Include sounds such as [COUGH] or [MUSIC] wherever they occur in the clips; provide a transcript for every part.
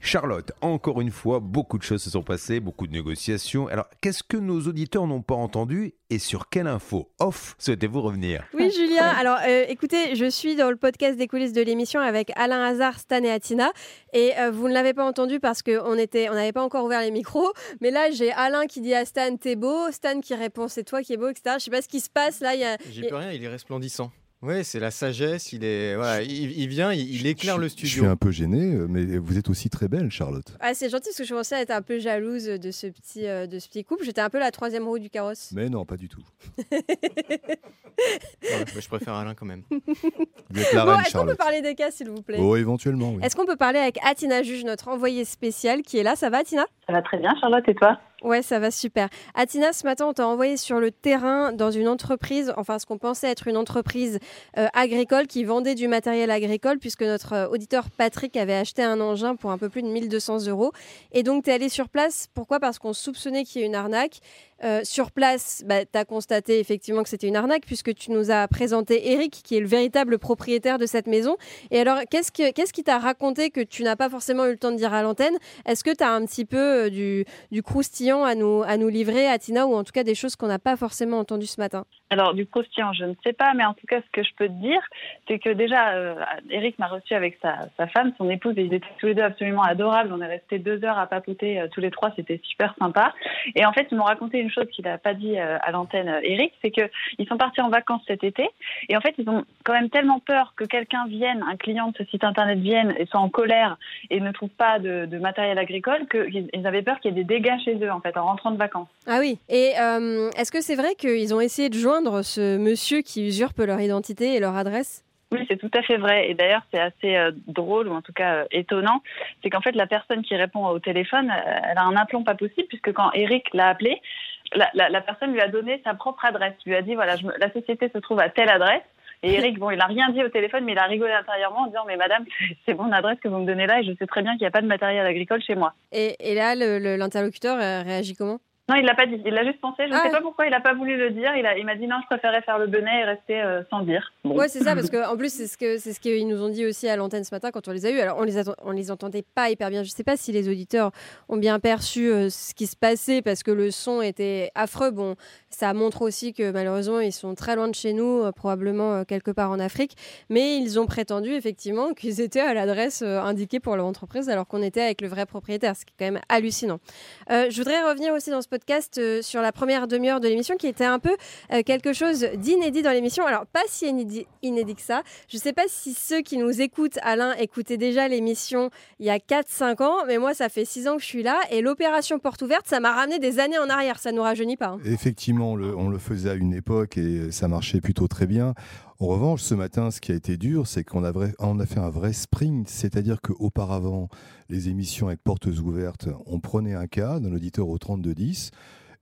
Charlotte, encore une fois, beaucoup de choses se sont passées, beaucoup de négociations. Alors, qu'est-ce que nos auditeurs n'ont pas entendu et sur quelle info off souhaitez-vous revenir? Oui, Julien. Alors, euh, écoutez, je suis dans le podcast des coulisses de l'émission avec Alain Hazard, Stan et Atina. Et euh, vous ne l'avez pas entendu parce qu'on n'avait on pas encore ouvert les micros. Mais là, j'ai Alain qui dit à Stan, t'es beau. Stan qui répond, c'est toi qui es beau, etc. Je sais pas ce qui se passe là. J'y peux rien, il est resplendissant. Oui, c'est la sagesse. Il est, voilà, il, vient, il, éclaire le studio. Je suis un peu gêné, euh, mais vous êtes aussi très belle, Charlotte. Ah, c'est gentil parce que je commençais être un peu jalouse de ce petit, euh, de ce petit couple. J'étais un peu la troisième roue du carrosse. Mais non, pas du tout. [LAUGHS] je préfère Alain quand même. Vous êtes la bon, Est-ce qu'on peut parler des cas, s'il vous plaît? Oh, éventuellement. Oui. Est-ce qu'on peut parler avec Atina Juge, notre envoyée spéciale, qui est là? Ça va, Atina Ça va très bien, Charlotte, et toi? Ouais, ça va super. Atina, ce matin, on t'a envoyé sur le terrain dans une entreprise, enfin ce qu'on pensait être une entreprise euh, agricole qui vendait du matériel agricole, puisque notre euh, auditeur Patrick avait acheté un engin pour un peu plus de 1200 euros. Et donc, tu es allé sur place. Pourquoi? Parce qu'on soupçonnait qu'il y ait une arnaque. Euh, sur place, bah, tu as constaté effectivement que c'était une arnaque puisque tu nous as présenté Eric qui est le véritable propriétaire de cette maison. Et alors, qu'est-ce, qu'est-ce qui t'a raconté que tu n'as pas forcément eu le temps de dire à l'antenne? Est-ce que tu as un petit peu du, du croustillant à nous, à nous livrer, à Tina, ou en tout cas des choses qu'on n'a pas forcément entendues ce matin Alors, du croustillant, je ne sais pas, mais en tout cas, ce que je peux te dire, c'est que déjà, euh, Eric m'a reçu avec sa, femme, son épouse, et ils étaient tous les deux absolument adorables. On est resté deux heures à papoter euh, tous les trois, c'était super sympa. Et en fait, ils m'ont raconté une chose qu'il n'a pas dit euh, à l'antenne, Eric, c'est qu'ils sont partis en vacances cet été, et en fait, ils ont quand même tellement peur que quelqu'un vienne, un client de ce site internet vienne et soit en colère et ne trouve pas de, matériel agricole, qu'ils avaient peur qu'il y ait des dégâts chez eux en fait, en rentrant de vacances. Ah oui. Et est-ce que c'est vrai qu'ils ont essayé de joindre ce monsieur qui usurpe leur identité et leur adresse oui, c'est tout à fait vrai. Et d'ailleurs, c'est assez euh, drôle, ou en tout cas euh, étonnant, c'est qu'en fait, la personne qui répond au téléphone, elle a un aplomb pas possible, puisque quand Eric l'a appelé, la, personne lui a donné sa propre adresse. Lui a dit, voilà, la société se trouve à telle adresse. Et Eric, bon, il n'a rien dit au téléphone, mais il a rigolé intérieurement en disant Mais madame, [LAUGHS] c'est mon adresse que vous me donnez là et je sais très bien qu'il n'y a pas de matériel agricole chez moi. Et, et là, l'interlocuteur réagit comment? Non, il l'a pas dit. Il l'a juste pensé. Je ne ah sais pas pourquoi il n'a pas voulu le dire. Il, il m'a dit non, je préférais faire le bonnet et rester euh, sans dire. Bon. Ouais, c'est ça, parce [LAUGHS] qu'en plus, c'est ce que c'est ce qu'ils nous ont dit aussi à l'antenne ce matin quand on les a eus. Alors, on les on les entendait pas hyper bien. Je ne sais pas si les auditeurs ont bien perçu euh, ce qui se passait parce que le son était affreux. Bon, ça montre aussi que malheureusement, ils sont très loin de chez nous, euh, probablement quelque part en Afrique. Mais ils ont prétendu effectivement [LAUGHS] qu'ils étaient à l'adresse indiquée pour leur entreprise, alors qu'on était avec le vrai propriétaire, ce qui est quand même hallucinant. je voudrais revenir aussi dans ce podcast euh, sur la première demi-heure de l'émission qui était un peu euh, quelque chose d'inédit dans l'émission. Alors, pas si inédit, inédit que ça. Je ne sais pas si ceux qui nous écoutent, Alain, écoutaient déjà l'émission il y a 4-5 ans, mais moi, ça fait 6 ans que je suis là et l'opération porte ouverte, ça m'a ramené des années en arrière. Ça ne nous rajeunit pas. Hein. Effectivement, on le faisait à une époque et ça marchait plutôt très bien. En revanche, ce matin, ce qui a été dur, c'est qu'on a, fait un vrai sprint, c'est-à-dire qu'auparavant, les émissions avec portes ouvertes, on prenait un cas d'un auditeur au 3210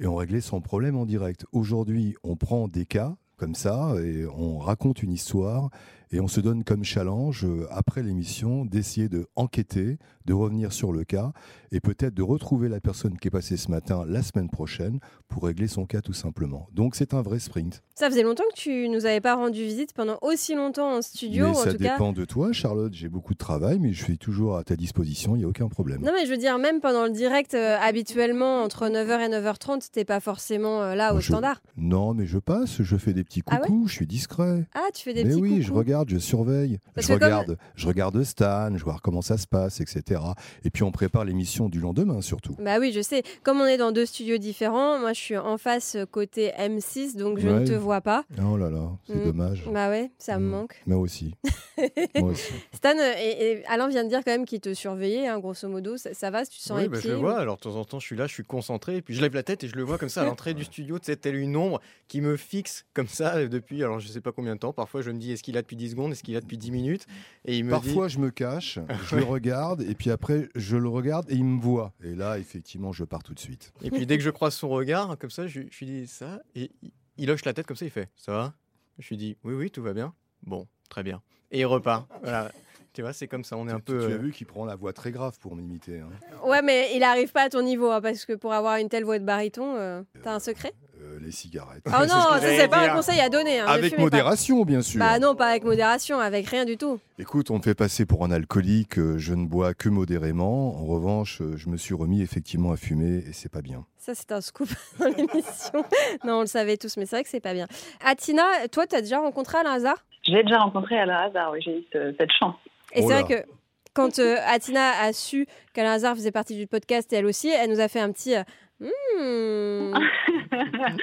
et on réglait son problème en direct. Aujourd'hui, on prend des cas comme ça et on raconte une histoire et on se donne comme challenge, euh, après l'émission, d'essayer de enquêter, de revenir sur le cas et peut-être de retrouver la personne qui est passée ce matin la semaine prochaine pour régler son cas tout simplement. Donc c'est un vrai sprint. Ça faisait longtemps que tu nous avais pas rendu visite pendant aussi longtemps en studio. Mais ça dépend de toi, Charlotte. J'ai beaucoup de travail, mais je suis toujours à ta disposition. Il n'y a aucun problème. Non, mais je veux dire, même pendant le direct, euh, habituellement entre 9h et 9h30, tu n'es pas forcément euh, là au standard. Non, mais je passe. Je fais des petits ah coucous. je suis discret. Ah, tu fais des mais petits oui, je regarde, je surveille. je regarde, je regarde Stan, je vois comment ça se passe, etc. Et puis on prépare l'émission du lendemain surtout. Bah oui, je sais. Comme on est dans deux studios différents, moi je suis en face euh, côté M6, donc je ne te vois pas. Oh là là, c'est mm. dommage. Bah ouais, ça me mm. manque. Moi aussi. [LAUGHS] Moi aussi. Stan, euh, et, Alain vient de dire quand même qu'il te surveillait, hein, grosso modo. Ça, va, tu sens oui, les bah, pieds Je le vois, alors de temps en temps je suis là, je suis concentré, et puis je lève la tête et je le vois comme ça à l'entrée du [LAUGHS] studio, tu sais, telle une ombre qui me fixe comme ça depuis, alors je sais pas combien de temps. Parfois je me dis, est-ce qu'il a depuis 10 secondes, est-ce qu'il a depuis 10 minutes? Et il me Parfois je me cache, [LAUGHS] je le regarde, et puis après je le regarde et il me voit. Et là, effectivement, je pars tout de suite. Et puis dès que je croise son regard, comme ça, je, lui dis ça, et il hoche la tête comme ça, il fait Ça va? Je lui dis Oui, oui, tout va bien. Bon, très bien. Et il repart. Voilà. Tu vois, c'est comme ça, on est un peu. Tu as euh, vu qu'il prend la voix très grave pour m'imiter. Hein. Ouais, mais il n'arrive pas à ton niveau, hein, parce que pour avoir une telle voix de baryton, euh, t'as un secret? Les cigarettes. [LAUGHS] Oh non, ce ça c'est pas un conseil à donner. hein, Avec pas. modération, bien sûr. Bah non, pas avec modération, avec rien du tout. Écoute, on me fait passer pour un alcoolique, euh, je ne bois que modérément. En revanche, euh, je me suis remis effectivement à fumer et c'est pas bien. Ça, c'est un scoop [LAUGHS] dans l'émission. non, on le savait tous, mais c'est vrai que c'est pas bien. Atina, toi, tu as déjà rencontré Alain Hazard? Je l'ai déjà rencontré à la hasard, oui, j'ai eu ce- cette chance. Et Oh c'est là. vrai que quand euh, Atina a su qu'Alain Hazard faisait partie du podcast et elle aussi, elle nous a fait un petit. euh, Hmm.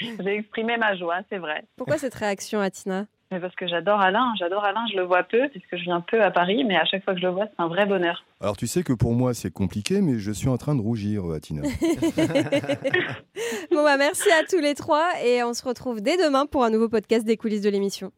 [LAUGHS] j'ai exprimé ma joie, c'est vrai. Pourquoi cette réaction, Atina? Mais parce que j'adore Alain, j'adore Alain, je le vois peu, puisque je viens peu à Paris, mais à chaque fois que je le vois, c'est un vrai bonheur. Alors tu sais que pour moi c'est compliqué, mais je suis en train de rougir, euh, Atina. [LAUGHS] [LAUGHS] Bon, bah merci à tous les trois et on se retrouve dès demain pour un nouveau podcast des coulisses de l'émission.